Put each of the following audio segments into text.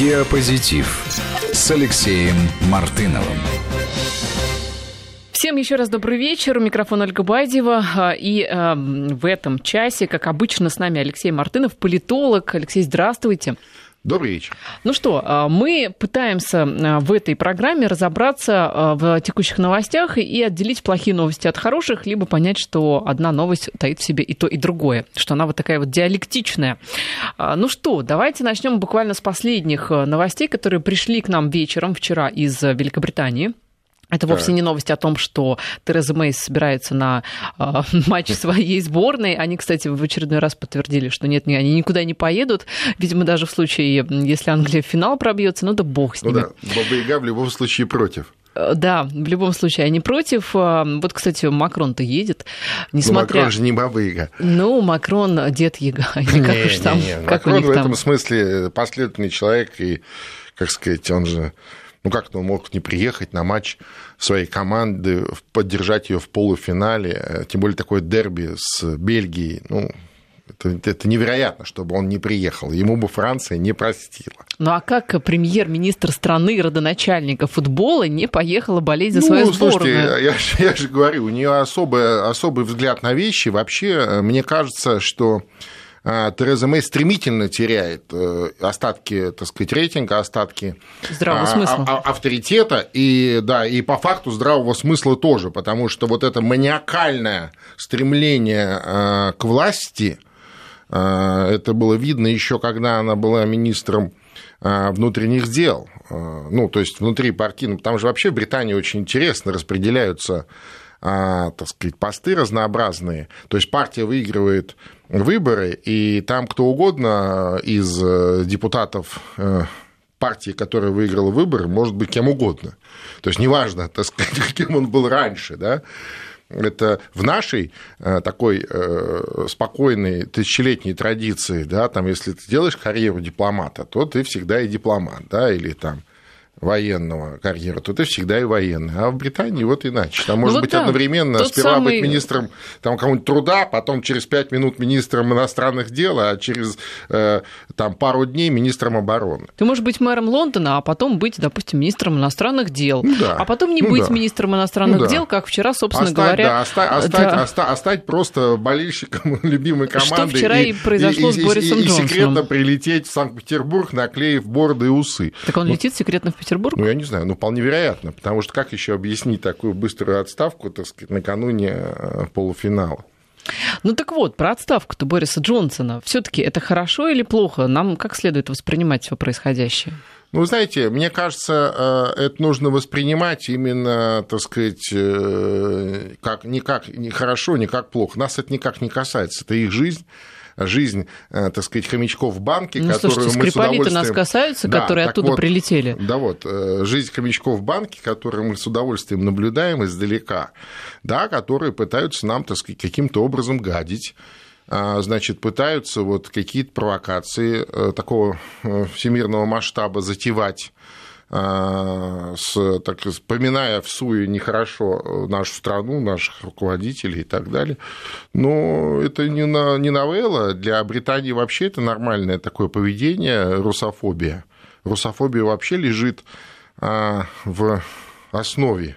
Диапозитив с Алексеем Мартыновым. Всем еще раз добрый вечер. У микрофона Ольга Бадьева. И э, в этом часе, как обычно, с нами Алексей Мартынов, политолог. Алексей, здравствуйте. Добрый вечер. Ну что, а, мы пытаемся а, в этой программе разобраться а, в текущих новостях и отделить плохие новости от хороших, либо понять, что одна новость таит в себе и то, и другое, что она вот такая вот диалектичная. Ну что, давайте начнем буквально с последних новостей, которые пришли к нам вечером вчера из Великобритании. Это вовсе так. не новость о том, что Тереза Мэй собирается на э, матч своей сборной. Они, кстати, в очередной раз подтвердили, что нет, они никуда не поедут. Видимо, даже в случае, если Англия в финал пробьется, ну да бог с ними. Ну да, Баба Яга в любом случае против. Э, да, в любом случае, они против. Э, вот, кстати, Макрон-то едет, несмотря... Но Макрон же не Баба Яга. Ну, Макрон дед Яга. Не, как уж там, не, не. Как Макрон в этом смысле последовательный человек, и, как сказать, он же ну как он мог не приехать на матч своей команды, поддержать ее в полуфинале, э, тем более такое дерби с Бельгией. Ну, это, это невероятно, чтобы он не приехал. Ему бы Франция не простила. Ну а как премьер-министр страны, родоначальника футбола, не поехала болеть за ну, свою сборную? Слушайте, я, я же говорю, у нее особый, особый взгляд на вещи. Вообще, э, мне кажется, что Тереза Мэй стремительно теряет э, остатки, так сказать, рейтинга, остатки здравого а, смысла. А, авторитета и, да, и по факту здравого смысла тоже, потому что вот это маниакальное стремление к власти, это было видно еще, когда она была министром внутренних дел, ну, то есть внутри партийного, там же вообще в Британии очень интересно распределяются, так сказать, посты разнообразные, то есть партия выигрывает выборы, и там кто угодно из э, депутатов э, партии, которая выиграла выборы, может быть кем угодно. То есть неважно, так сказать, кем он был раньше, да, это в нашей э, такой спокойной тысячелетней традиции, да, там, если ты делаешь карьеру дипломата, то ты всегда и дипломат, да, или там военного карьеры, то ты всегда и военный. А в Британии вот иначе. Там ну может вот быть да. одновременно сперва самый... быть министром там, кого-нибудь труда, потом через пять минут министром иностранных дел, а через э, там, пару дней министром обороны. Ты можешь быть мэром Лондона, а потом быть, допустим, министром иностранных дел. Ну, да. А потом не ну, быть да. министром иностранных ну, дел, как вчера, собственно остать, говоря. Да, оста- остать, да. Оста- остать просто болельщиком любимой команды. Что вчера и, и произошло и, с Борисом и, и, Джонсоном. И секретно прилететь в Санкт-Петербург, наклеив борды и усы. Так он ну, летит секретно в Петербург? Петербург? Ну, я не знаю, ну, вполне вероятно, потому что как еще объяснить такую быструю отставку, так сказать, накануне э, полуфинала? Ну так вот, про отставку-то Бориса Джонсона. Все-таки это хорошо или плохо? Нам как следует воспринимать все происходящее? Ну, знаете, мне кажется, э, это нужно воспринимать именно, так сказать, э, как, не как не хорошо, не как плохо. Нас это никак не касается. Это их жизнь жизнь, э, так сказать, хомячков в банке, ну, которую слушайте, мы с удовольствием... нас касаются, да, которые оттуда вот, прилетели. Да вот, э, жизнь хомячков в банке, которую мы с удовольствием наблюдаем издалека, да, которые пытаются нам, так сказать, каким-то образом гадить, а, значит, пытаются вот какие-то провокации э, такого всемирного масштаба затевать а, с, так, поминая в суе нехорошо нашу страну, наших руководителей и так далее. Но это не, на, не новелла. Для Британии вообще это нормальное такое поведение, русофобия. Русофобия вообще лежит а, в основе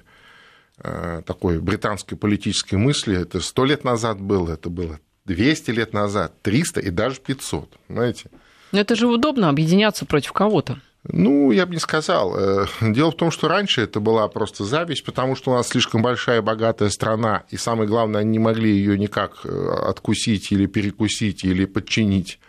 такой британской политической мысли. Это сто лет назад было, это было 200 лет назад, 300 и даже 500, знаете. Но это же удобно объединяться против кого-то. Ну, я бы не сказал. Э, дело в том, что раньше это была просто зависть, потому что у нас слишком большая богатая страна, и самое главное, они не могли ее никак э, откусить или перекусить или подчинить.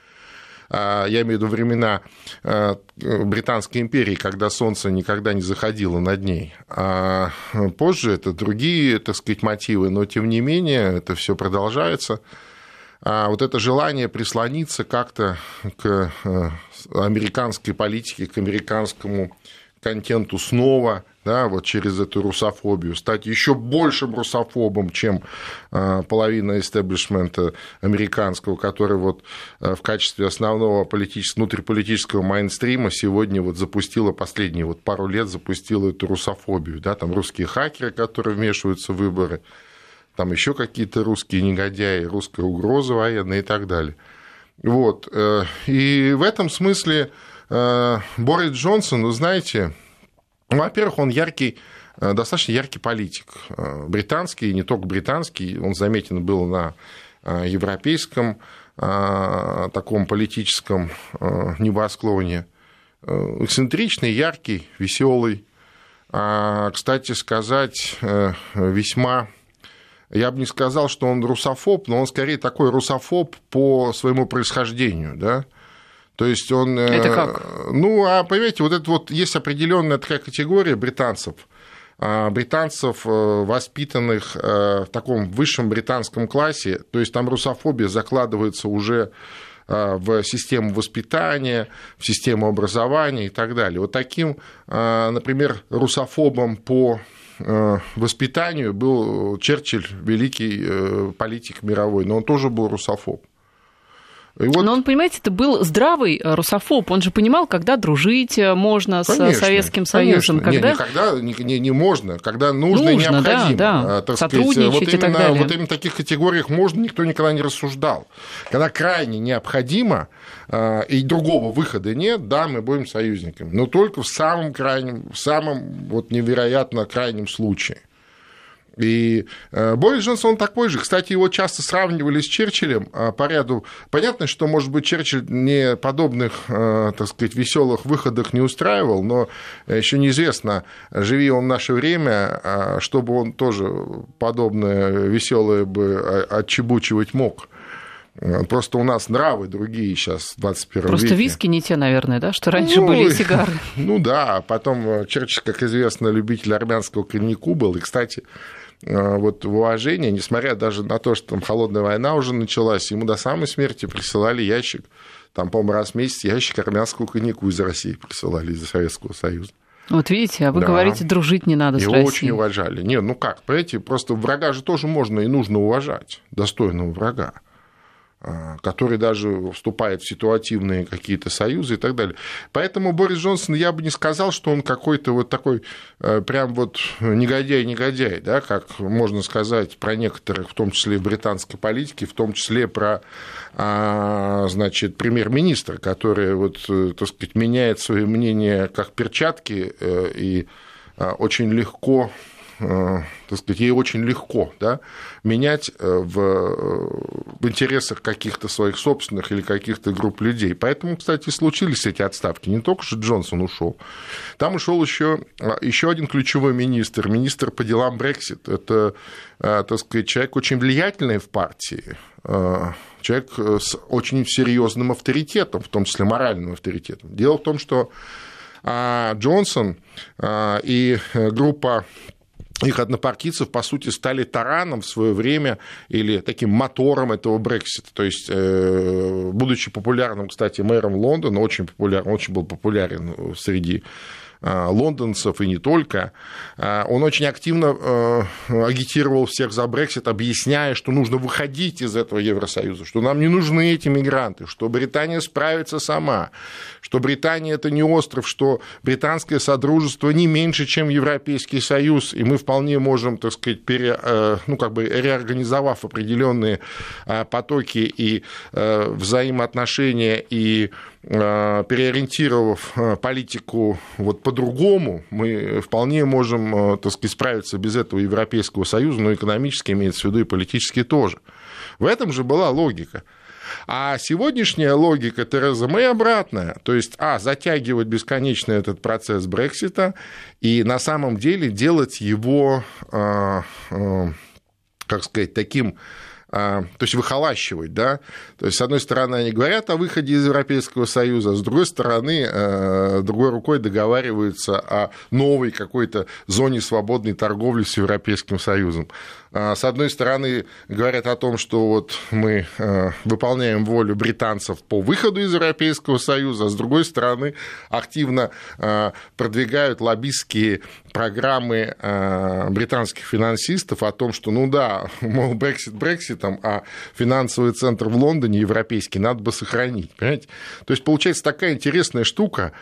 А, я имею в виду времена э, Британской империи, когда солнце никогда не заходило над ней. А позже это другие, так сказать, мотивы, но тем не менее это все продолжается. А вот это желание прислониться как-то к э, американской политике, к американскому контенту снова, да, вот через эту русофобию, стать еще большим русофобом, чем э, половина истеблишмента американского, который вот э, в качестве основного политического, внутриполитического майнстрима сегодня вот запустила последние вот пару лет запустила эту русофобию, да, там русские хакеры, которые вмешиваются в выборы, там еще какие-то русские негодяи, русская угроза военная и так далее. Вот. Э, и в этом смысле Борис Джонсон, вы знаете, ну, во-первых, он яркий достаточно яркий политик, британский, не только британский, он заметен был на европейском таком политическом небосклоне, эксцентричный, яркий, веселый, кстати сказать, весьма я бы не сказал, что он русофоб, но он скорее такой русофоб по своему происхождению, да. То есть он... Э, это как? Ну, а поверьте, вот это вот есть определенная такая категория британцев, а, британцев, э, воспитанных э, в таком высшем британском классе, то есть там русофобия закладывается уже в систему воспитания, в систему образования и так далее. Вот таким, например, русофобом по воспитанию был Черчилль, великий э, политик мировой, но он тоже был русофоб. И вот... Но он, понимаете, это был здравый э, русофоб. Он же понимал, когда дружить можно конечно, с Советским Союзом. Конечно. Когда... Не, не, не, не можно, когда нужно, нужно и необходимо. Да, да. Так Сотрудничать сказать, вот именно, и так далее. Вот именно в таких категориях можно, никто никогда не рассуждал. Когда крайне необходимо, и другого выхода нет, да, мы будем союзниками. Но только в самом крайнем, в самом вот невероятно крайнем случае. И э, Борис Джонсон такой же. Кстати, его часто сравнивали с Черчиллем а, по ряду. Понятно, что, может быть, Черчилль не подобных, э, так сказать, веселых выходах не устраивал, но еще неизвестно, живи он в наше время, а, чтобы он тоже подобное веселое бы отчебучивать мог. Просто у нас нравы другие сейчас в 21 Просто веке. виски не те, наверное, да, что раньше ну, были сигары. Ну да, потом Черчилль, как известно, любитель армянского коньяку был. И, кстати, Э, вот в уважение, несмотря даже на то, что там холодная война уже началась, ему до самой смерти присылали ящик, там, по-моему, раз в месяц ящик армянского коньяку из России присылали, из Советского Союза. Вот видите, а вы да. говорите, дружить не надо Его с Россией. очень уважали. Нет, ну как, понимаете, просто врага же тоже можно и нужно уважать, достойного врага. А, который даже вступает в ситуативные какие-то союзы и так далее. Поэтому Борис Джонсон, я бы не сказал, что он какой-то вот такой э, прям вот негодяй-негодяй, да, как можно сказать про некоторых, в том числе британской политики, в том числе про, а, значит, премьер-министра, который вот, э, так сказать, меняет свое мнение как перчатки э, и а, очень легко так сказать, ей очень легко да, менять э, в, э, в интересах каких-то своих собственных или каких-то групп людей. Поэтому, кстати, случились эти отставки. Не только же Джонсон ушел. Там ушел еще, еще один ключевой министр, министр по делам Брексит. Это, так сказать, человек очень влиятельный в партии, человек с очень серьезным авторитетом, в том числе моральным авторитетом. Дело в том, что Джонсон и группа их однопартийцев, по сути, стали тараном в свое время или таким мотором этого Брексита. То есть, э, будучи популярным, кстати, мэром Лондона, очень популярным, очень был популярен среди лондонцев и не только, э, он очень активно э, агитировал всех за Брексит, объясняя, что нужно выходить из этого Евросоюза, что нам не нужны эти мигранты, что Британия справится сама, что Британия это не остров, что британское содружество не меньше, чем Европейский Союз, и мы вполне можем, так сказать, пере, ну, как бы реорганизовав определенные потоки и взаимоотношения и Э, переориентировав э, политику вот по-другому, мы вполне можем, э, так сказать, справиться без этого Европейского Союза, но экономически имеется в виду и политически тоже. В этом же была логика. А сегодняшняя логика Тереза Мэй обратная. То есть, а, затягивать бесконечно этот процесс Брексита и на самом деле делать его, как сказать, таким а, то есть выхолащивать, да, то есть, с одной стороны, они говорят о выходе из Европейского Союза, а с другой стороны, э, другой рукой договариваются о новой какой-то зоне свободной торговли с Европейским Союзом. А, с одной стороны, говорят о том, что вот мы э, выполняем волю британцев по выходу из Европейского Союза, а с другой стороны, активно э, продвигают лоббистские программы британских финансистов о том, что, ну да, мол, Брексит Брекситом, а финансовый центр в Лондоне европейский надо бы сохранить, понимаете? То есть получается такая интересная штука,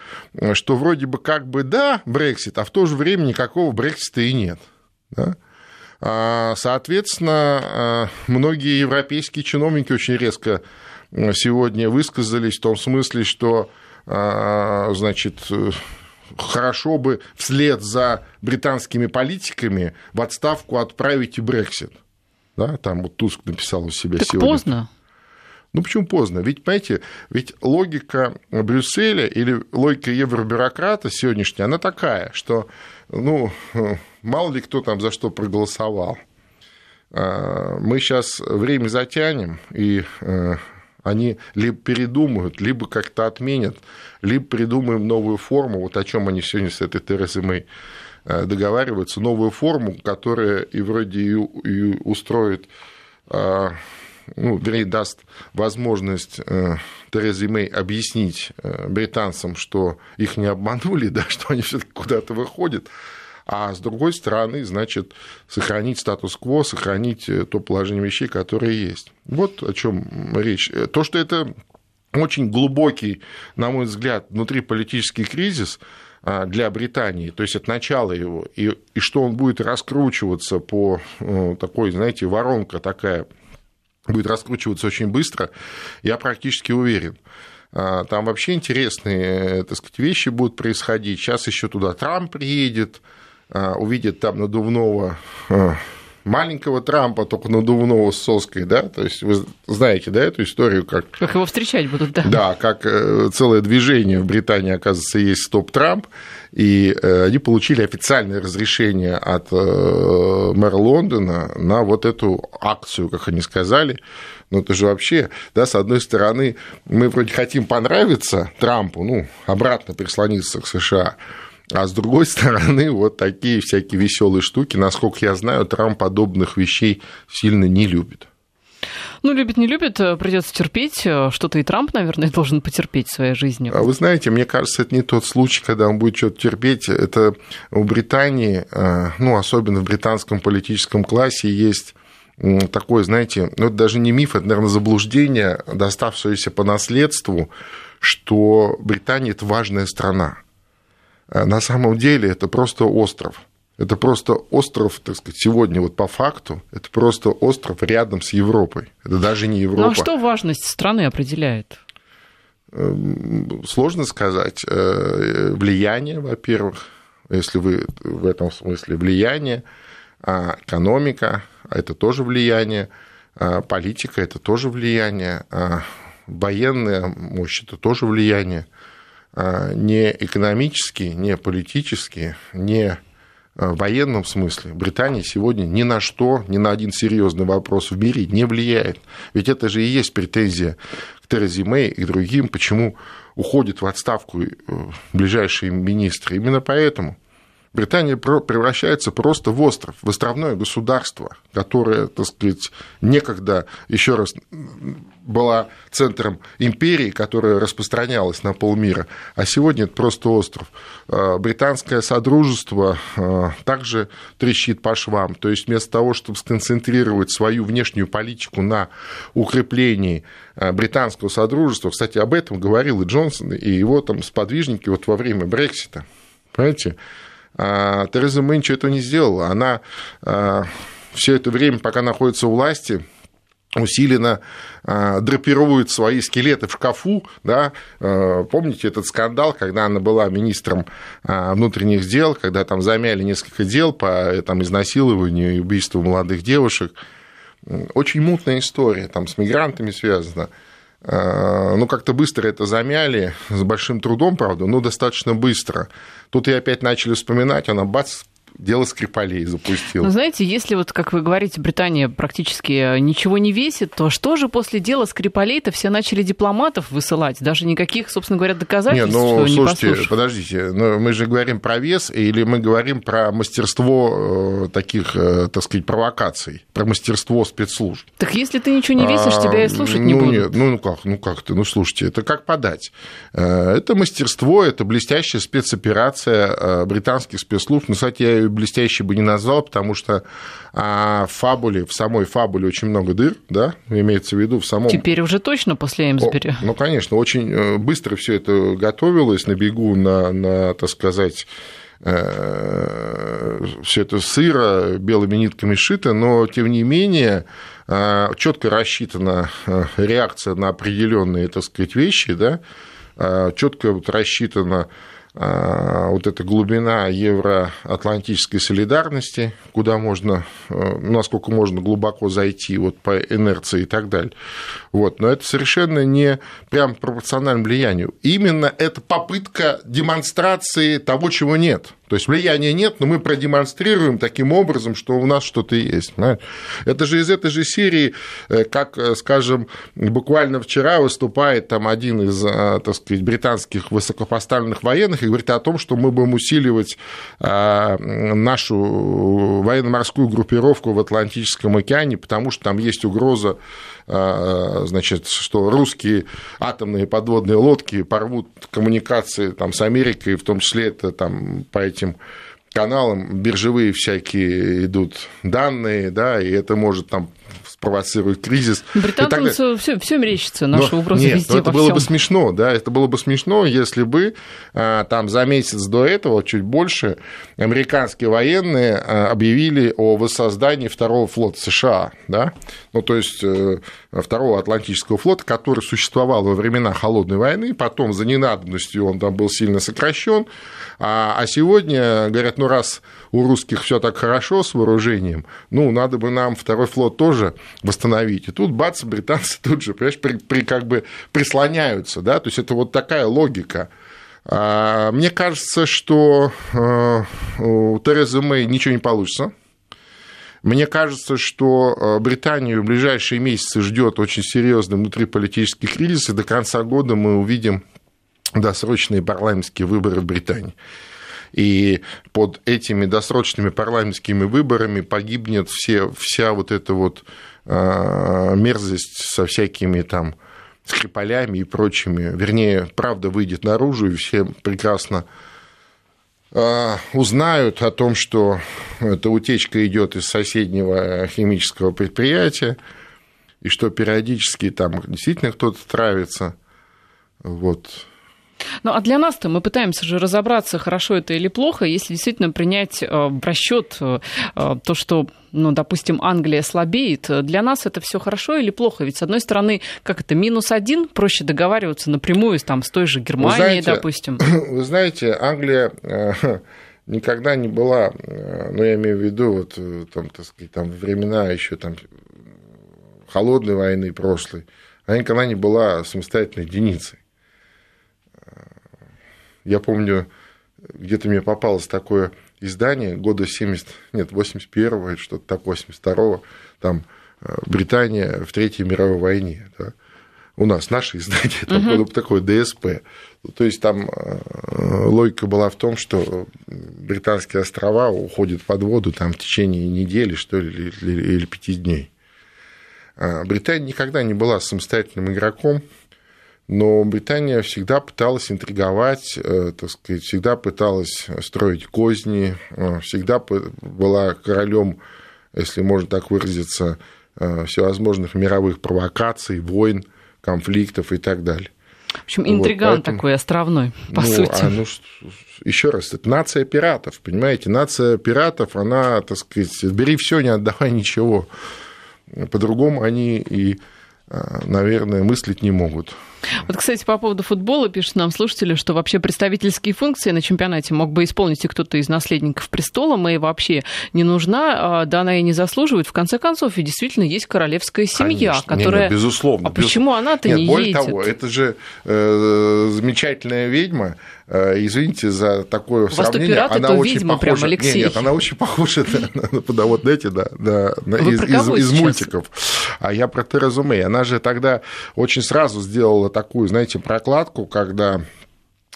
что вроде бы как бы да, Брексит, а в то же время никакого Брексита и нет. Да? А, соответственно, а, многие европейские чиновники очень резко сегодня высказались в том смысле, что значит, хорошо бы вслед за британскими политиками в отставку отправить и Брексит. Да, там вот Туск написал у себя так сегодня. поздно. Ну почему поздно? Ведь, понимаете, ведь логика Брюсселя или логика евробюрократа сегодняшняя, она такая, что, ну, мало ли кто там за что проголосовал. А, мы сейчас время затянем, и э, они либо передумают, либо как-то отменят, либо придумаем новую форму, вот о чем они сегодня с этой Терезой Мэй договариваются, новую форму, которая и вроде и устроит а, ну, вернее, даст возможность э, Терезе Мэй объяснить э, британцам, что их не обманули, да, что они все-таки куда-то выходят, а с другой стороны, значит, сохранить статус-кво, сохранить э, то положение вещей, которое есть. Вот о чем речь. То, что это очень глубокий, на мой взгляд, внутриполитический кризис для Британии, то есть от начала его, и, и что он будет раскручиваться по такой, знаете, воронка такая будет раскручиваться очень быстро, я практически уверен. А, там вообще интересные так сказать, вещи будут происходить. Сейчас еще туда Трамп приедет, а, увидит там надувного а, маленького Трампа, только надувного с соской, да, то есть вы знаете, да, эту историю, как... Как его встречать будут, да. Да, как э, целое движение в Британии, оказывается, есть «Стоп-Трамп», и э, они получили официальное разрешение от э, мэра Лондона на вот эту акцию, как они сказали, ну, это же вообще, да, с одной стороны, мы вроде хотим понравиться Трампу, ну, обратно прислониться к США, а с другой стороны, вот такие всякие веселые штуки, насколько я знаю, Трамп подобных вещей сильно не любит. Ну, любит, не любит, э, придется терпеть. Э, что-то и Трамп, наверное, должен потерпеть в своей жизни. А вы знаете, мне кажется, это не тот случай, когда он будет что-то терпеть. Это у Британии, э, ну, особенно в британском политическом классе, есть такое, знаете, ну, это даже не миф, это, наверное, заблуждение, доставшееся по наследству, что Британия – это важная страна. А на самом деле это просто остров. Это просто остров, так сказать, сегодня вот по факту, это просто остров рядом с Европой. Это даже не Европа. Ну а что важность страны определяет? Эм, сложно сказать. Э, влияние, во-первых, если вы в этом смысле влияние, а экономика, это тоже влияние, а политика, это тоже влияние, а военная мощь, это тоже влияние. А, не экономически, не политически, не а, в военном смысле Британия сегодня ни на что, ни на один серьезный вопрос в мире не влияет. Ведь это же и есть претензия к Терезе Мэй и другим, почему уходят в отставку э, ближайшие министры. Именно поэтому Британия превращается просто в остров, в островное государство, которое, так сказать, некогда, еще раз, была центром империи, которая распространялась на полмира, а сегодня это просто остров. А, британское содружество а, также трещит по швам, то есть вместо того, чтобы сконцентрировать свою внешнюю политику на укреплении а, британского содружества, кстати, об этом говорил и Джонсон, и его там сподвижники вот во время Брексита, понимаете, Тереза Мэй ничего этого не сделала, она все это время, пока находится у власти, усиленно э, драпирует свои скелеты в шкафу, да, помните этот скандал, когда она была министром внутренних дел, когда там замяли несколько дел по там, изнасилованию и убийству молодых девушек, очень мутная история, там с мигрантами связана, ну, как-то быстро это замяли, с большим трудом, правда, но достаточно быстро. Тут и опять начали вспоминать, она бац, дело Скрипалей запустил. Ну, знаете, если вот, как вы говорите, Британия практически ничего не весит, то что же после дела Скрипалей-то все начали дипломатов высылать? Даже никаких, собственно говоря, доказательств, не, ну, что слушайте, не подождите, но мы же говорим про вес или мы говорим про мастерство э, таких, э, так сказать, провокаций, про мастерство спецслужб? Так если ты ничего не весишь, а, тебя и слушать ну, не будут. Нет, ну, ну как, ну как ты, ну слушайте, это как подать? Э, это мастерство, это блестящая спецоперация британских спецслужб. Ну, кстати, я ее блестящей бы не назвал, потому что а, в фабуле, в самой фабуле очень много дыр, да, имеется в виду в самом... Теперь уже точно после Эмсбери. О, ну, конечно, очень э, быстро все это готовилось на бегу, на, на так сказать, э, все это сыро, белыми нитками шито, но тем не менее э, четко рассчитана реакция на определенные, так сказать, вещи, да, четко вот рассчитано а, вот эта глубина евроатлантической солидарности, куда можно, э, насколько можно глубоко зайти вот по инерции и так далее. Вот. Но это совершенно не прям пропорционально влиянию. Именно это попытка демонстрации того, чего нет – то есть влияния нет, но мы продемонстрируем таким образом, что у нас что-то есть. Понимаете? Это же из этой же серии, э, как, э, скажем, буквально вчера выступает там один из, так сказать, британских высокопоставленных военных и говорит о том, что мы будем усиливать нашу военно-морскую группировку в Атлантическом океане, потому что там есть угроза значит, что русские атомные подводные лодки порвут коммуникации там, с Америкой, в том числе это там, по этим каналам биржевые всякие идут данные, да, и это может там спровоцировать кризис. Британцам все, все мерещится, наша угроза нет, везде это было всем. бы смешно, да, это было бы смешно, если бы а, там за месяц до этого, чуть больше, американские военные а, объявили о воссоздании второго флота США, да, ну, то есть э, второго Атлантического флота, который существовал во времена Холодной войны, потом за ненадобностью он там был сильно сокращен, а, а сегодня говорят, ну, раз у русских все так хорошо с вооружением, ну, надо бы нам второй флот тоже восстановить. И тут бац, британцы тут же, понимаешь, при, при, как бы прислоняются, да, то есть это вот такая логика. А, мне кажется, что э, у Терезы Мэй ничего не получится. Мне кажется, что э, Британию в ближайшие месяцы ждет очень серьезный внутриполитический кризис, и до конца года мы увидим досрочные парламентские выборы в Британии. И под этими досрочными парламентскими выборами погибнет все, вся вот эта вот а, мерзость со всякими там скрипалями и прочими. Вернее, правда выйдет наружу, и все прекрасно а, узнают о том, что эта утечка идет из соседнего химического предприятия, и что периодически там действительно кто-то травится. Вот. Ну, а для нас-то мы пытаемся же разобраться, хорошо это или плохо, если действительно принять э, в расчет э, э, то, что ну, допустим, Англия слабеет, для нас это все хорошо или плохо? Ведь, с одной стороны, как это, минус один, проще договариваться напрямую там, с той же Германией, знаете, допустим. Вы знаете, Англия никогда не была, ну, я имею в виду, вот, там, так сказать, там, времена еще там холодной войны прошлой, она никогда не была самостоятельной единицей. Я помню, где-то мне попалось такое издание года 70, нет, 81-го, что-то так, 82-го, там э, Британия в Третьей мировой войне. Да. У нас наше издание, там uh-huh. такое ДСП. То есть там э, логика была в том, что британские острова уходят под воду там, в течение недели, что ли, или, или пяти дней. А Британия никогда не была самостоятельным игроком, но Британия всегда пыталась интриговать, э, так сказать, всегда пыталась строить козни, э, всегда была королем, если можно так выразиться, э, всевозможных мировых провокаций, войн, конфликтов и так далее. В общем, интриган вот, поэтому, такой островной, по ну, сути. А, ну, еще раз, это нация пиратов, понимаете? Нация пиратов, она, так сказать, бери все, не отдавай ничего. По-другому они и, наверное, мыслить не могут. Вот, кстати, по поводу футбола пишут нам слушатели, что вообще представительские функции на чемпионате мог бы исполнить и кто-то из наследников престола. Мэй вообще не нужна, а, да она и не заслуживает. В конце концов, и действительно есть королевская семья, Конечно. которая... Не, не, безусловно. А безусловно. почему она-то Нет, не более едет? того, это же э, замечательная ведьма, э, извините за такое Вас сравнение. Пираты, она очень ведьма похожа. Прям, Алексей. Нет, нет, она очень похожа на, вот эти, да, да, из, из, из мультиков. А я про Терезу Мэй. Она же тогда очень сразу сделала такую, знаете, прокладку, когда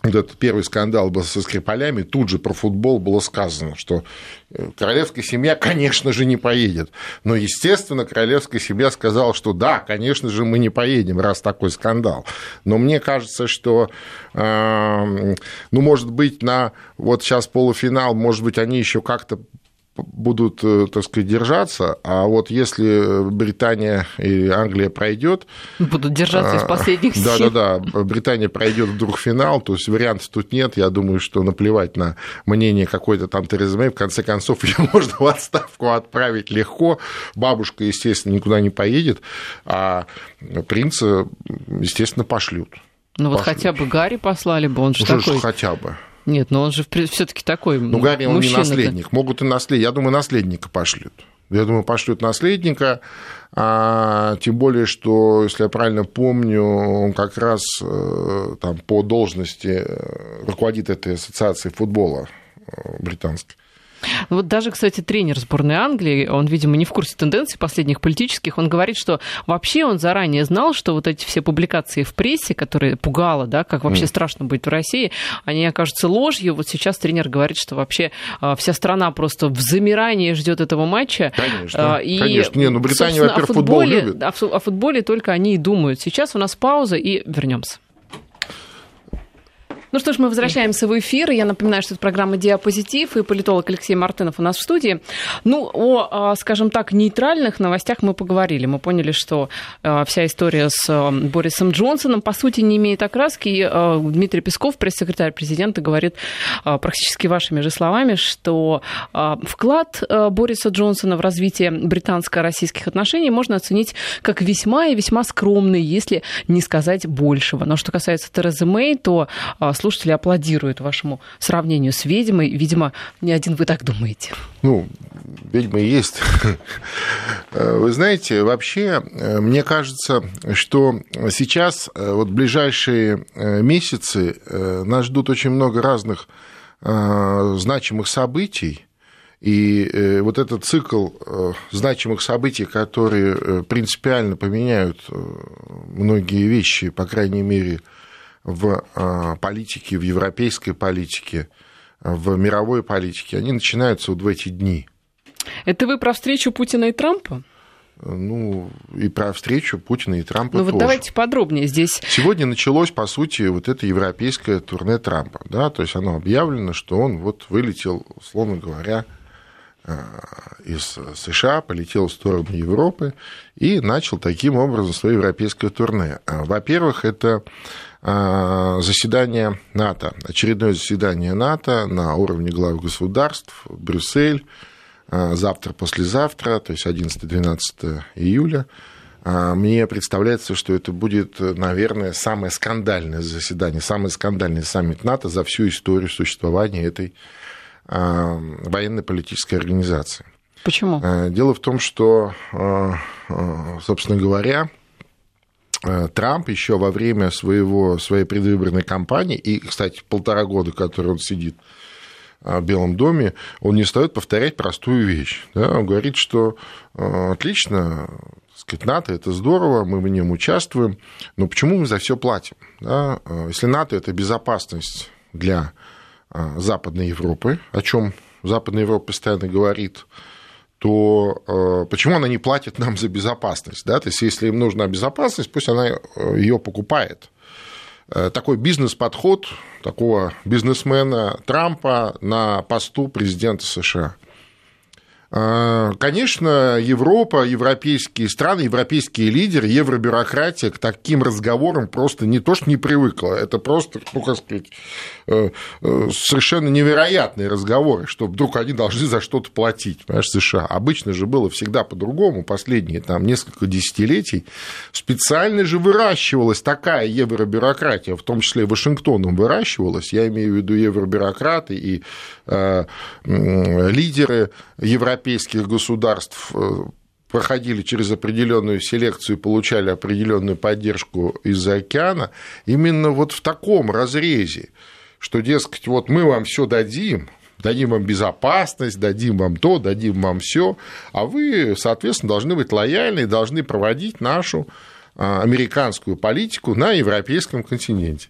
этот первый скандал был со Скрипалями, тут же про футбол было сказано, что э, королевская семья, конечно же, не поедет. Но, естественно, королевская семья сказала, что да, конечно же, мы не поедем, раз такой скандал. Но мне кажется, что, э, ну, может быть, на вот сейчас полуфинал, может быть, они еще как-то будут, э, так сказать, держаться, а вот если Британия и Англия пройдет... Будут держаться из а, последних сил. Да-да-да, Британия пройдет вдруг финал, то есть вариантов тут нет, я думаю, что наплевать на мнение какой-то там Терезы Мэй, в конце концов, ее можно в отставку отправить легко, бабушка, естественно, никуда не поедет, а принца, естественно, пошлют. Ну вот хотя бы Гарри послали бы, он же ну, такой... хотя бы. Нет, но он же все-таки такой. Ну, Гарри, он не наследник. Могут и наследник. Я думаю, наследника пошлют. Я думаю, пошлют наследника. А, тем более, что, если я правильно помню, он как раз э, там, по должности э, руководит этой ассоциацией футбола э, британской. Вот даже, кстати, тренер сборной Англии, он, видимо, не в курсе тенденций последних политических, он говорит, что вообще он заранее знал, что вот эти все публикации в прессе, которые пугало, да, как вообще mm. страшно будет в России, они окажутся ложью. Вот сейчас тренер говорит, что вообще а, вся страна просто в замирании ждет этого матча. Конечно, а, и, конечно. Не, ну Британия, во-первых, футбол любит. О футболе только они и думают. Сейчас у нас пауза, и вернемся. Ну что ж, мы возвращаемся в эфир. Я напоминаю, что это программа «Диапозитив» и политолог Алексей Мартынов у нас в студии. Ну, о, а, скажем так, нейтральных новостях мы поговорили. Мы поняли, что а, вся история с а, Борисом Джонсоном, по сути, не имеет окраски. И Дмитрий Песков, пресс-секретарь президента, говорит практически вашими же словами, что вклад Бориса Джонсона в развитие британско-российских отношений можно оценить как весьма и весьма скромный, если не сказать большего. Но что касается Терезы Мэй, то слушатели аплодируют вашему сравнению с ведьмой. Видимо, не один вы так думаете. Ну, ведьма и есть. Вы знаете, вообще, мне кажется, что сейчас, вот ближайшие месяцы, нас ждут очень много разных значимых событий, и вот этот цикл значимых событий, которые принципиально поменяют многие вещи, по крайней мере, в а, политике, в европейской политике, в мировой политике, они начинаются вот в эти дни. Это вы про встречу Путина и Трампа? Ну, и про встречу Путина и Трампа Ну, вот тоже. давайте подробнее здесь. Сегодня началось, по сути, вот это европейское турне Трампа, да, то есть оно объявлено, что он вот вылетел, условно говоря, а, из США, полетел в сторону Европы и начал таким образом свое европейское турне. А, во-первых, это заседание НАТО, очередное заседание НАТО на уровне глав государств, Брюссель, а, завтра, послезавтра, то есть 11-12 июля. А, мне представляется, что это будет, наверное, самое скандальное заседание, самый скандальный саммит НАТО за всю историю существования этой военно-политической организации. Почему? Дело в том, что, собственно говоря, Э, Трамп еще во время своего, своей предвыборной кампании, и, кстати, полтора года, который он сидит э, в Белом доме, он не стоит повторять простую вещь. Да? Он говорит, что э, отлично, сказать, НАТО это здорово, мы в нем участвуем, но почему мы за все платим? Да? Если НАТО это безопасность для Западной Европы, о чем Западная Европа постоянно говорит, то э, почему она не платит нам за безопасность? Да? То есть, если им нужна безопасность, пусть она э, ее покупает. Э, такой бизнес-подход такого бизнесмена Трампа на посту президента США. А, конечно, Европа, европейские страны, европейские лидеры, евробюрократия к таким разговорам просто не то что не привыкла, это просто, ну, как сказать, э, э, совершенно невероятные разговоры, что вдруг они должны за что-то платить, понимаешь, США. Обычно же было всегда по-другому, последние там несколько десятилетий. Специально же выращивалась такая евробюрократия, в том числе Вашингтоном выращивалась, я имею в виду евробюрократы и э, лидеры европейских европейских государств э, проходили через определенную селекцию получали определенную поддержку из-за океана, именно вот в таком разрезе, что, дескать, вот мы вам все дадим, дадим вам безопасность, дадим вам то, дадим вам все, а вы, соответственно, должны быть лояльны должны проводить нашу а, американскую политику на европейском континенте.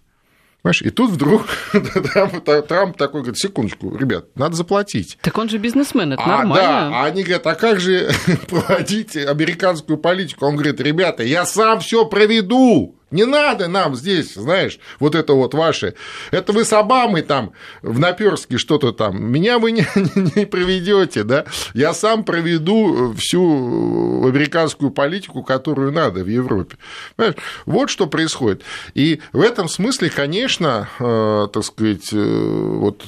Понимаешь? И тут вдруг Трамп, Трамп такой говорит, секундочку, ребят, надо заплатить. Так он же бизнесмен, это а, нормально. Да, а они говорят, а как же проводить американскую политику? Он говорит, ребята, я сам все проведу. Не надо нам здесь, знаешь, вот это вот ваше. Это вы с Обамой там в Наперске что-то там. Меня вы не, не проведете, да? Я сам проведу всю американскую политику, которую надо в Европе. Понимаешь? Вот что происходит. И в этом смысле, конечно, э, так сказать, э, вот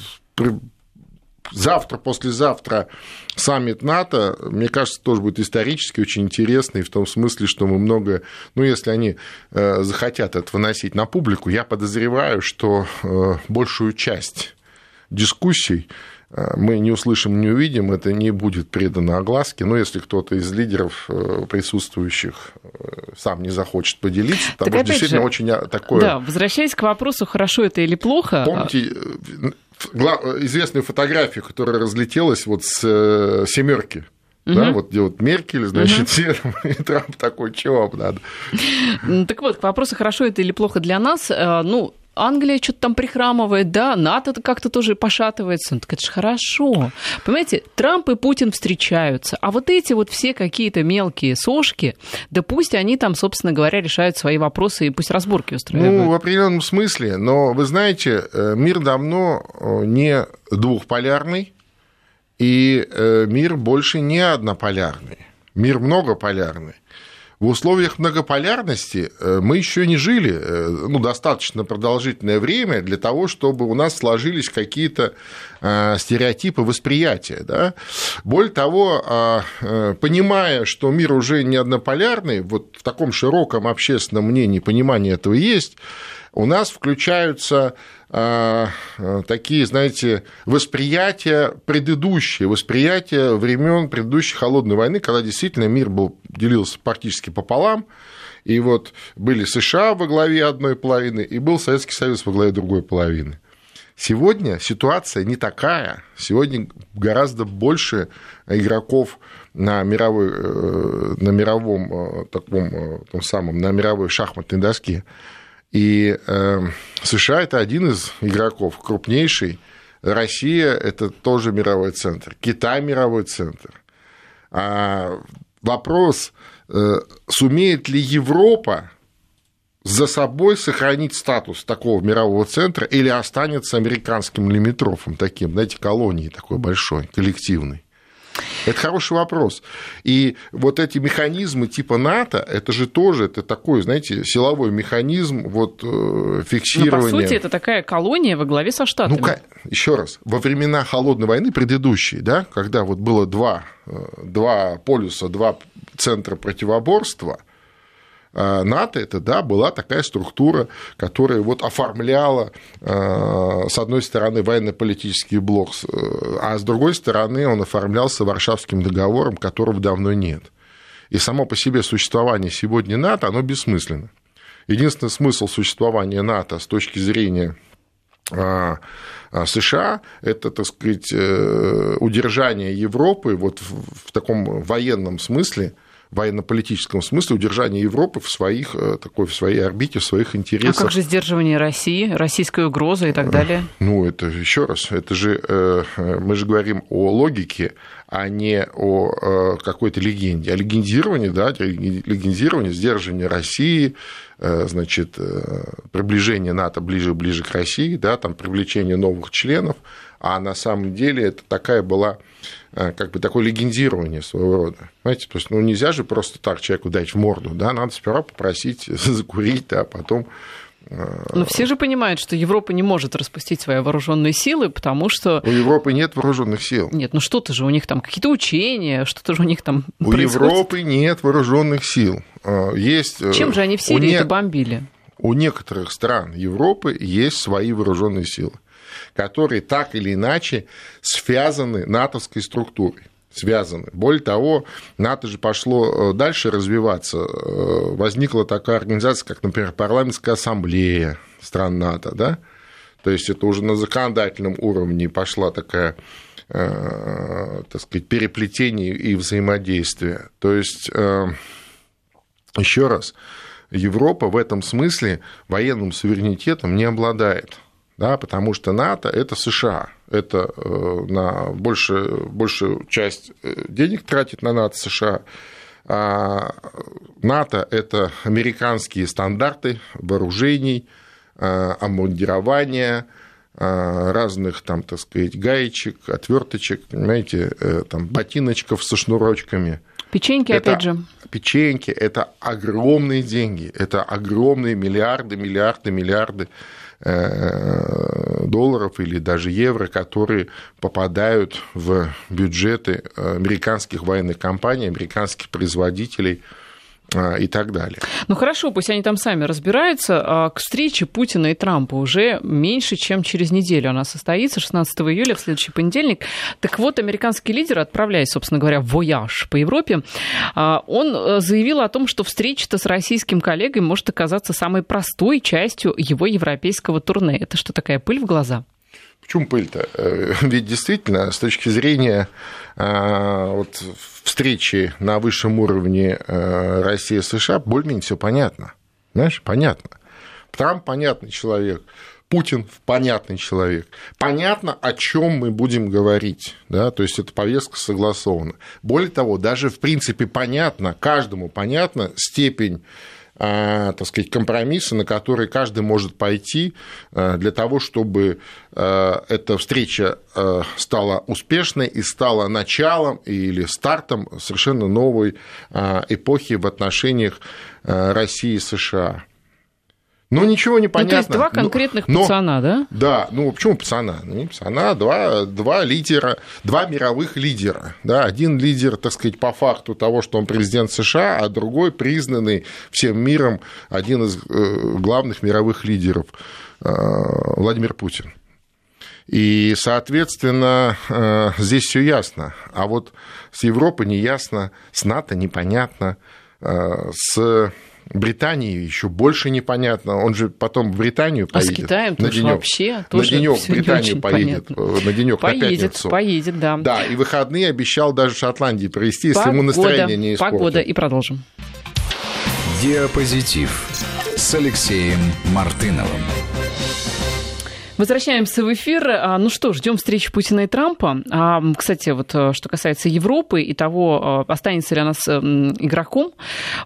завтра, послезавтра саммит НАТО, мне кажется, тоже будет исторически очень интересный, в том смысле, что мы много, ну, если они э, захотят это выносить на публику, я подозреваю, что э, большую часть дискуссий э, мы не услышим, не увидим, это не будет предано огласке. Но если кто-то из лидеров присутствующих сам не захочет поделиться, там так действительно же, очень такое... Да, возвращаясь к вопросу, хорошо это или плохо... Помните, известную фотографию, которая разлетелась вот с э, семерки. Угу. Да, вот где вот Меркель, значит, угу. и Трамп такой, чего вам надо? Так вот, к вопросу, хорошо это или плохо для нас, э, ну, Англия что-то там прихрамывает, да, НАТО как-то тоже пошатывается. Ну, так это же хорошо. Понимаете, Трамп и Путин встречаются, а вот эти вот все какие-то мелкие сошки, да пусть они там, собственно говоря, решают свои вопросы и пусть разборки устраивают. Ну, в определенном смысле, но вы знаете, э, мир давно э, не двухполярный, и э, мир больше не однополярный. Мир многополярный в условиях многополярности э, мы еще не жили э, ну, достаточно продолжительное время для того, чтобы у нас сложились какие-то э, стереотипы восприятия. Да? Более того, а, понимая, что мир уже не однополярный, вот в таком широком общественном мнении понимание этого есть, у нас включаются а, такие, знаете, восприятия предыдущие, восприятия времен предыдущей холодной войны, когда действительно мир был, делился практически пополам, и вот были США во главе одной половины, и был Советский Союз во главе другой половины. Сегодня ситуация не такая. Сегодня гораздо больше игроков на, мировой, э, на мировом э, таком, э, том самом, на мировой шахматной доске. И э, США это один из игроков, крупнейший. Россия это тоже мировой центр. Китай мировой центр. А вопрос, э, сумеет ли Европа за собой сохранить статус такого мирового центра или останется американским лимитрофом таким, знаете, колонией такой большой, коллективной. Это хороший вопрос. И вот эти механизмы типа НАТО, это же тоже, это такой, знаете, силовой механизм вот, фиксирования. Но, по сути, это такая колония во главе со Штатами. Ну, еще раз, во времена Холодной войны предыдущей, да, когда вот было два, э, два полюса, два центра противоборства – НАТО это, да, была такая структура, которая вот оформляла, а, с одной стороны, военно-политический блок, а с другой стороны, он оформлялся Варшавским договором, которого давно нет. И само по себе существование сегодня НАТО, оно бессмысленно. Единственный смысл существования НАТО с точки зрения США – это, так сказать, э, удержание Европы вот в таком военном смысле – военно-политическом смысле удержание Европы в, своих, э, такой, в своей орбите, в своих интересах. А как же сдерживание России, российская угроза и так э, далее? Ну, это еще раз, это же э, мы же говорим о логике, а не о какой-то легенде. А легендирование, да, легендирование, сдерживание России, значит, приближение НАТО ближе-ближе к России, да, там привлечение новых членов, а на самом деле это такая была Э, как бы такое легендирование своего рода. Понимаете, то есть, ну, нельзя же просто так человеку дать в морду, да, надо сперва попросить закурить, а потом э, но все же понимают, что Европа не может распустить свои вооруженные силы, потому что... У Европы нет вооруженных сил. Нет, ну что-то же у них там, какие-то учения, что-то же у них там У происходит. Европы нет вооруженных сил. Э, есть... Чем же они в Сирии это не... бомбили? У некоторых стран Европы есть свои вооруженные силы которые так или иначе связаны натовской структурой связаны. Более того, НАТО же пошло э, дальше развиваться. Э, возникла такая организация, как, например, парламентская ассамблея стран НАТО, да? То есть это уже на законодательном уровне пошла такая э, так сказать, переплетение и взаимодействие. То есть, еще раз, Европа в этом смысле военным суверенитетом не обладает да, потому что НАТО – это США, это э, на большую, большую часть э, денег тратит на НАТО США, а НАТО – это американские стандарты вооружений, э, обмундирования, разных там, так сказать, гаечек, отверточек, понимаете, там, ботиночков со шнурочками. Печеньки, это, опять же. Печеньки – это огромные деньги, это огромные миллиарды, миллиарды, миллиарды э, долларов или даже евро, которые попадают в бюджеты американских военных компаний, американских производителей – и так далее. Ну хорошо, пусть они там сами разбираются. А к встрече Путина и Трампа уже меньше, чем через неделю она состоится, 16 июля, в следующий понедельник. Так вот, американский лидер, отправляясь, собственно говоря, в вояж по Европе, а, он э, заявил о том, что встреча-то с российским коллегой может оказаться самой простой частью его европейского турне. Это что, такая пыль в глаза? Почему пыль-то? Э, ведь действительно, с точки зрения э, вот, встречи на высшем уровне э, России и США, более-менее все понятно. Знаешь, понятно. Трамп понятный человек, Путин понятный человек. Понятно, о чем мы будем говорить. Да? То есть эта повестка согласована. Более того, даже в принципе понятно, каждому понятна степень так сказать, компромиссы, на которые каждый может пойти а, для того, чтобы а, эта встреча стала успешной и стала началом или стартом совершенно новой эпохи в отношениях России и США. Ну, ничего не понятно. Ну, то есть два конкретных но, пацана, да? Да, ну почему пацана? Ну, не пацана, два, два лидера, два мировых лидера. Да? Один лидер, так сказать, по факту того, что он президент США, а другой признанный всем миром один из э, главных мировых лидеров э, Владимир Путин. И, соответственно, э, здесь все ясно. А вот с Европой не ясно, с НАТО непонятно, с Британии еще больше непонятно. Он же потом в Британию поедет. А с Китаем на денек. вообще тоже На денек в Британию поедет. Понятно. На денек поедет, на пятницу. Поедет, да. Да, и выходные обещал даже Шотландии провести, если ему настроение не испортит. Погода, и продолжим. Диапозитив с Алексеем Мартыновым. Возвращаемся в эфир. А, ну что, ждем встречи Путина и Трампа. А, кстати, вот э, что касается Европы и того, э, останется ли она с игроком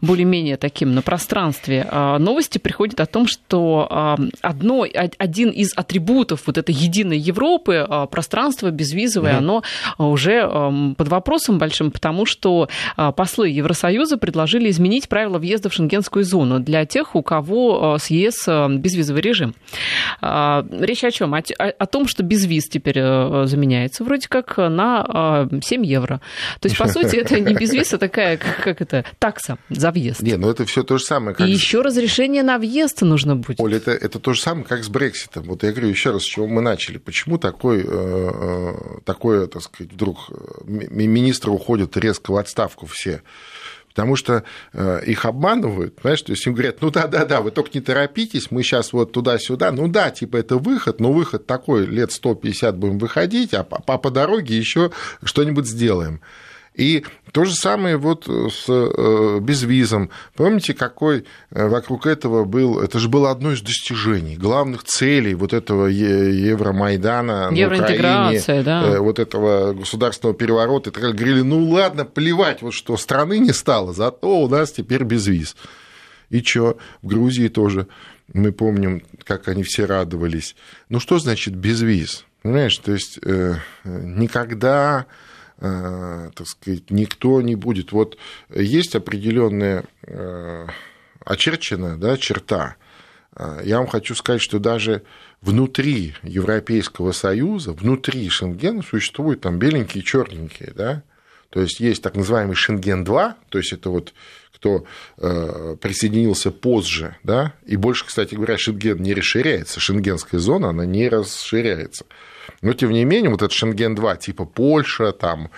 более-менее таким на пространстве, а, новости приходят о том, что одно, один из атрибутов вот этой единой Европы, пространство безвизовое, mm оно уже под вопросом большим, потому что послы Евросоюза предложили изменить правила въезда в шенгенскую зону для тех, у кого с ЕС безвизовый режим. Речь речь о чем? О, о том, что без виз теперь э, заменяется вроде как на 7 э, евро. То есть, по сути, это не без виз, а такая, как, как это, такса за въезд. Не, ну это все то же самое. Как... И еще разрешение на въезд нужно будет. Оля, это, это то же самое, как с Брекситом. Вот я говорю еще раз, с чего мы начали. Почему такой, э, такое, так сказать, вдруг министры уходят резко в отставку все? Потому что э, их обманывают, понимаешь, то есть им говорят, ну да-да-да, вы только не торопитесь, мы сейчас вот туда-сюда, ну да, типа это выход, но выход такой, лет 150 будем выходить, а по, по дороге еще что-нибудь сделаем. И то же самое вот с э, безвизом. Помните, какой э, вокруг этого был... Это же было одно из достижений, главных целей вот этого Евромайдана Евроинтеграция, на Украине, да. вот этого государственного переворота. И так говорили, ну ладно, плевать, вот что страны не стало, зато у нас теперь безвиз. И что? В Грузии тоже мы помним, как они все радовались. Ну что значит безвиз? Понимаешь, то есть э, никогда Э, так сказать, никто не будет. Вот есть определенная э, очерченная да, черта. Э, я вам хочу сказать, что даже внутри Европейского Союза, внутри Шенгена существуют там беленькие и черненькие, да, то есть есть так называемый Шенген-2, то есть это вот кто присоединился позже, да, и больше, кстати говоря, Шенген не расширяется, шенгенская зона, она не расширяется. Но, тем не менее, вот этот Шенген-2, типа Польша, там,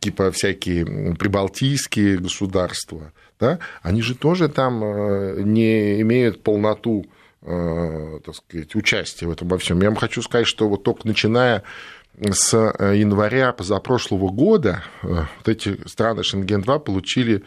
типа всякие прибалтийские государства, да, они же тоже там э, не имеют полноту э, так сказать, участия в этом во всем. Я вам хочу сказать, что вот только начиная с э, января позапрошлого года вот эти страны Шенген-2 получили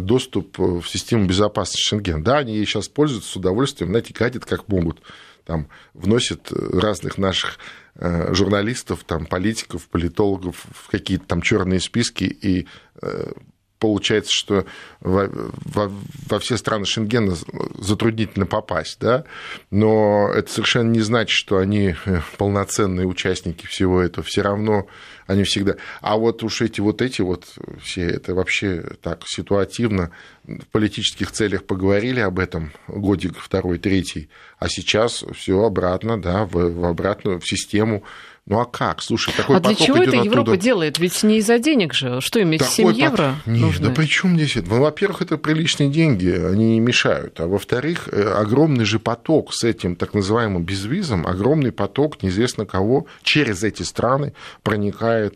доступ в систему безопасности Шенген. Да, они ей сейчас пользуются с удовольствием, знаете, гадят как могут. Там вносят разных наших Э, журналистов, там, политиков, политологов в какие-то там черные списки. И э, получается, что во, во, во все страны Шенгена затруднительно попасть, да, но это совершенно не значит, что они э, полноценные участники всего этого, все равно они всегда... А вот уж эти вот эти вот все, это вообще так ситуативно, в политических целях поговорили об этом годик второй, третий, а сейчас все обратно, да, в, в обратную, в систему ну а как? Слушай, такой А для чего это оттуда... Европа делает? Ведь не из-за денег же. Что им, 7 такой евро Нет, нужны? да при чем здесь это? Ну, во-первых, это приличные деньги, они не мешают. А во-вторых, э, огромный же поток с этим так называемым безвизом, огромный поток неизвестно кого через эти страны проникает э,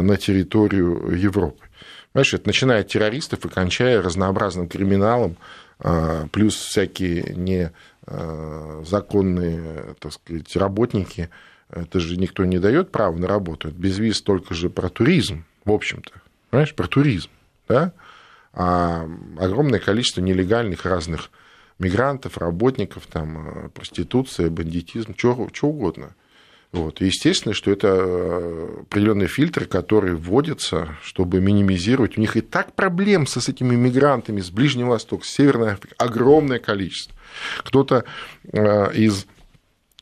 на территорию Европы. Понимаешь, это начиная от террористов и кончая разнообразным криминалом, э, плюс всякие незаконные, так сказать, работники – это же никто не дает права на работу. Без виз только же про туризм, в общем-то. Понимаешь, про туризм. Да? А огромное количество нелегальных разных мигрантов, работников, там, проституция, бандитизм, что угодно. Вот. Естественно, что это определенные фильтры, которые вводятся, чтобы минимизировать. У них и так проблем с этими мигрантами с Ближнего Востока, с Северной Африки огромное количество. Кто-то э, из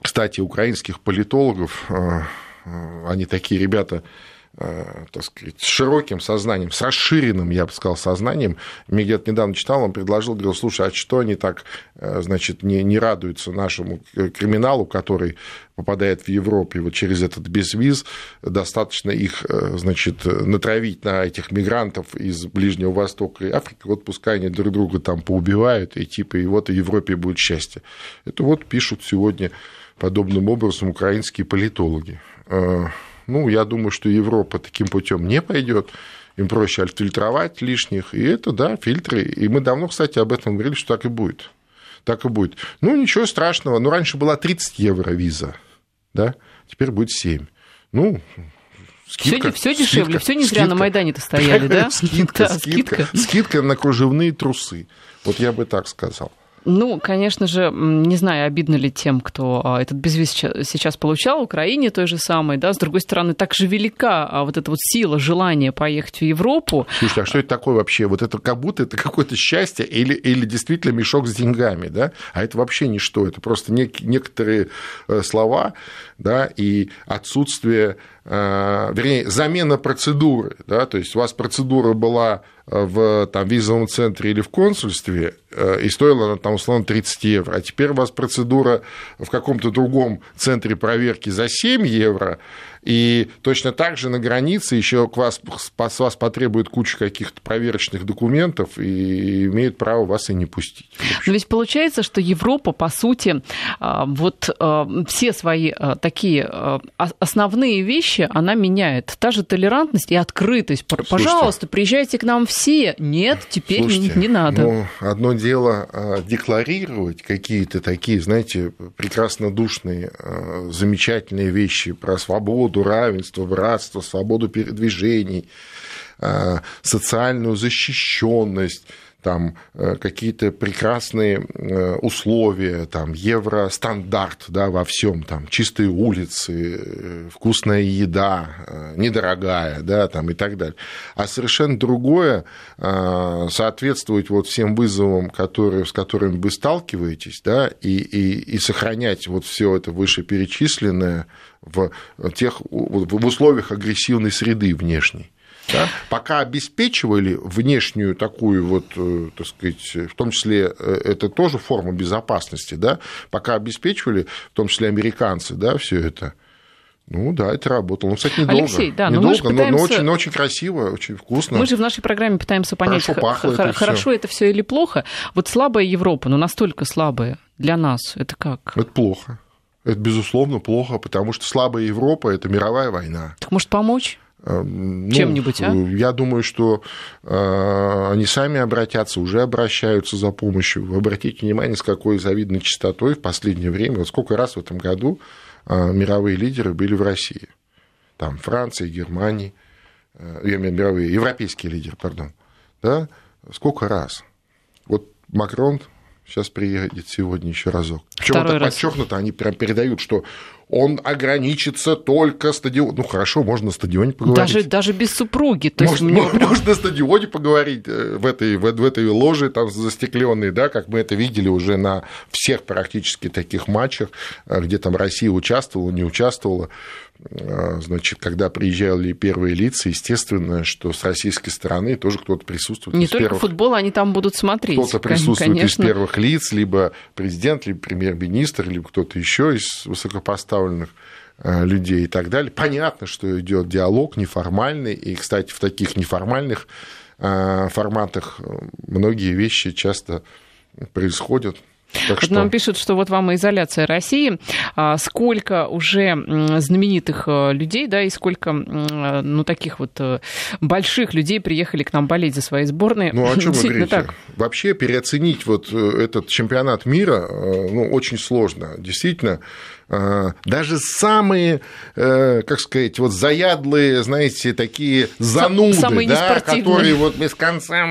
кстати, украинских политологов, э, э, они такие ребята, э, так сказать, с широким сознанием, с расширенным, я бы сказал, сознанием. Мне где-то недавно читал, он предложил, говорил, слушай, а что они так, значит, не, не радуются нашему криминалу, который попадает в Европу, и вот через этот безвиз достаточно их, значит, натравить на этих мигрантов из Ближнего Востока и Африки, вот пускай они друг друга там поубивают, и типа, и вот в Европе будет счастье. Это вот пишут сегодня подобным образом украинские политологи. Ну, я думаю, что Европа таким путем не пойдет. Им проще отфильтровать лишних. И это, да, фильтры. И мы давно, кстати, об этом говорили, что так и будет. Так и будет. Ну, ничего страшного. Ну, раньше была 30 евро виза, да, теперь будет 7. Ну, Скидка, все, все дешевле, все не зря скидка. на Майдане-то стояли, да? Скидка, да, скидка. Скидка на кружевные трусы. Вот я бы так сказал. Ну, конечно же, не знаю, обидно ли тем, кто а, этот безвиз сейчас получал, Украине той же самой, да, с другой стороны, так же велика а, вот эта вот сила, желание поехать в Европу. Слушай, а что это такое вообще? Вот это как будто это какое-то счастье или, или действительно мешок с деньгами, да? А это вообще ничто, это просто нек- некоторые э, слова, да, и отсутствие Э, вернее, замена процедуры, да, то есть у вас процедура была э, в там, визовом центре или в консульстве, э, и стоила она там условно 30 евро, а теперь у вас процедура в каком-то другом центре проверки за 7 евро, и точно так же на границе еще к вас, с вас потребует куча каких-то проверочных документов и имеют право вас и не пустить. Но ведь получается, что Европа, по сути, а, вот а, все свои а, такие основные вещи она меняет. Та же толерантность и открытость. Пожалуйста, Слушайте, приезжайте к нам все. Нет, теперь Слушайте, не, не надо. Ну, одно дело декларировать какие-то такие, знаете, прекрасно душные, замечательные вещи про свободу, свободу, равенство, братство, свободу передвижений, э, социальную защищенность, там э, какие-то прекрасные э, условия, там евростандарт да, во всем, там чистые улицы, вкусная еда, недорогая, да, там и так далее. А совершенно другое соответствовать вот всем вызовам, которые, с которыми вы сталкиваетесь, да, и, и, и сохранять вот все это вышеперечисленное в, тех, в условиях агрессивной среды внешней. Да? Пока обеспечивали внешнюю такую вот, э, так сказать, в том числе э, это тоже форма безопасности, да, пока обеспечивали, в том числе американцы, да, все это, ну да, это работало. Ну, кстати, недолго. Алексей, да, недолго, но, пытаемся... но, но, очень, но очень красиво, очень вкусно. Мы же в нашей программе пытаемся понять, хорошо, пахло х- это хорошо это все или плохо. Вот слабая Европа, но настолько слабая для нас, это как? Это плохо. Это, безусловно, плохо, потому что слабая Европа – это мировая война. Так может помочь? Эм, ну, Чем-нибудь, а? Я думаю, что э, они сами обратятся, уже обращаются за помощью. Вы обратите внимание, с какой завидной частотой в последнее время, вот сколько раз в этом году э, мировые лидеры были в России. Там Франция, Германия, э, мировые, европейские лидеры, пардон. Да? Сколько раз? Вот Макрон Сейчас приедет сегодня еще разок. Причем это подчеркнуто, они прям передают, что он ограничится только стадион. Ну хорошо, можно на стадионе поговорить. Даже, даже без супруги. То можно, есть мне... можно на стадионе поговорить э, в этой, в, в этой ложе там застекленной, да, как мы это видели уже на всех практически таких матчах, э, где там Россия участвовала, не участвовала. Э, значит, когда приезжали первые лица, естественно, что с российской стороны тоже кто-то присутствует. Не только первых... футбол, они там будут смотреть. Кто-то присутствует конечно. из первых лиц, либо президент, либо премьер-министр, либо кто-то еще из высокопоставленных э, людей и так далее. Понятно, что идет диалог неформальный, и, кстати, в таких неформальных э, форматах многие вещи часто происходят так что... Нам пишут, что вот вам и изоляция России. А сколько уже знаменитых э, людей, да, и сколько, ну, таких вот э, больших людей приехали к нам болеть за свои сборные. Ну, о чем вы говорите? Так. Вообще переоценить вот э, этот чемпионат мира, ну, очень сложно. Действительно, даже самые, э, как сказать, вот заядлые, знаете, такие зануды, самые да, которые вот без конца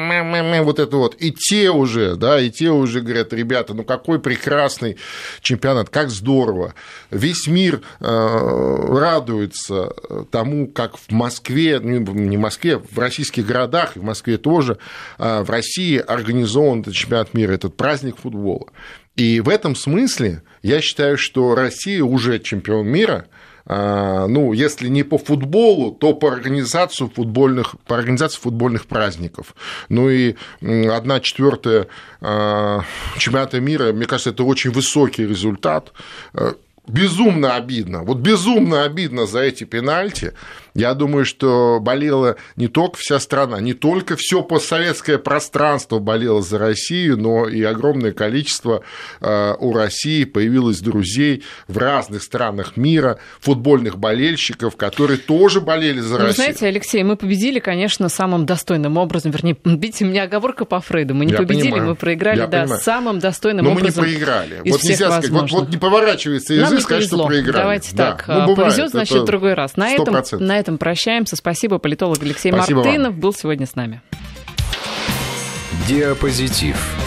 вот это вот, и те уже, да, и те уже говорят, ребята, ну какой прекрасный чемпионат, как здорово. Весь мир э, радуется тому, как в Москве, ну, не в Москве, в российских городах, и в Москве тоже, а, в России организован этот чемпионат мира, этот праздник футбола. И в этом смысле я считаю, что Россия уже чемпион мира, а, ну, если не по футболу, то по организации футбольных, по организации футбольных праздников. Ну и одна четвертая а, чемпионата мира, мне кажется, это очень высокий результат. Э, безумно обидно, вот безумно обидно за эти пенальти. Я думаю, что болела не только вся страна, не только все постсоветское пространство болело за Россию, но и огромное количество э, у России появилось друзей в разных странах мира, футбольных болельщиков, которые тоже болели за ну, Россию. знаете, Алексей, мы победили, конечно, самым достойным образом, вернее, видите, у меня оговорка по Фрейду, мы не Я победили, понимаю. мы проиграли, Я да, понимаю. самым достойным но образом. Но мы не проиграли. Вот нельзя сказать, вот, вот не поворачивается язык, сказать, что проиграли. Давайте да. так, ну, повезет, значит, в другой раз. На 100%. этом, на этом прощаемся. Спасибо. Политолог Алексей Спасибо Мартынов вам. был сегодня с нами. Диапозитив.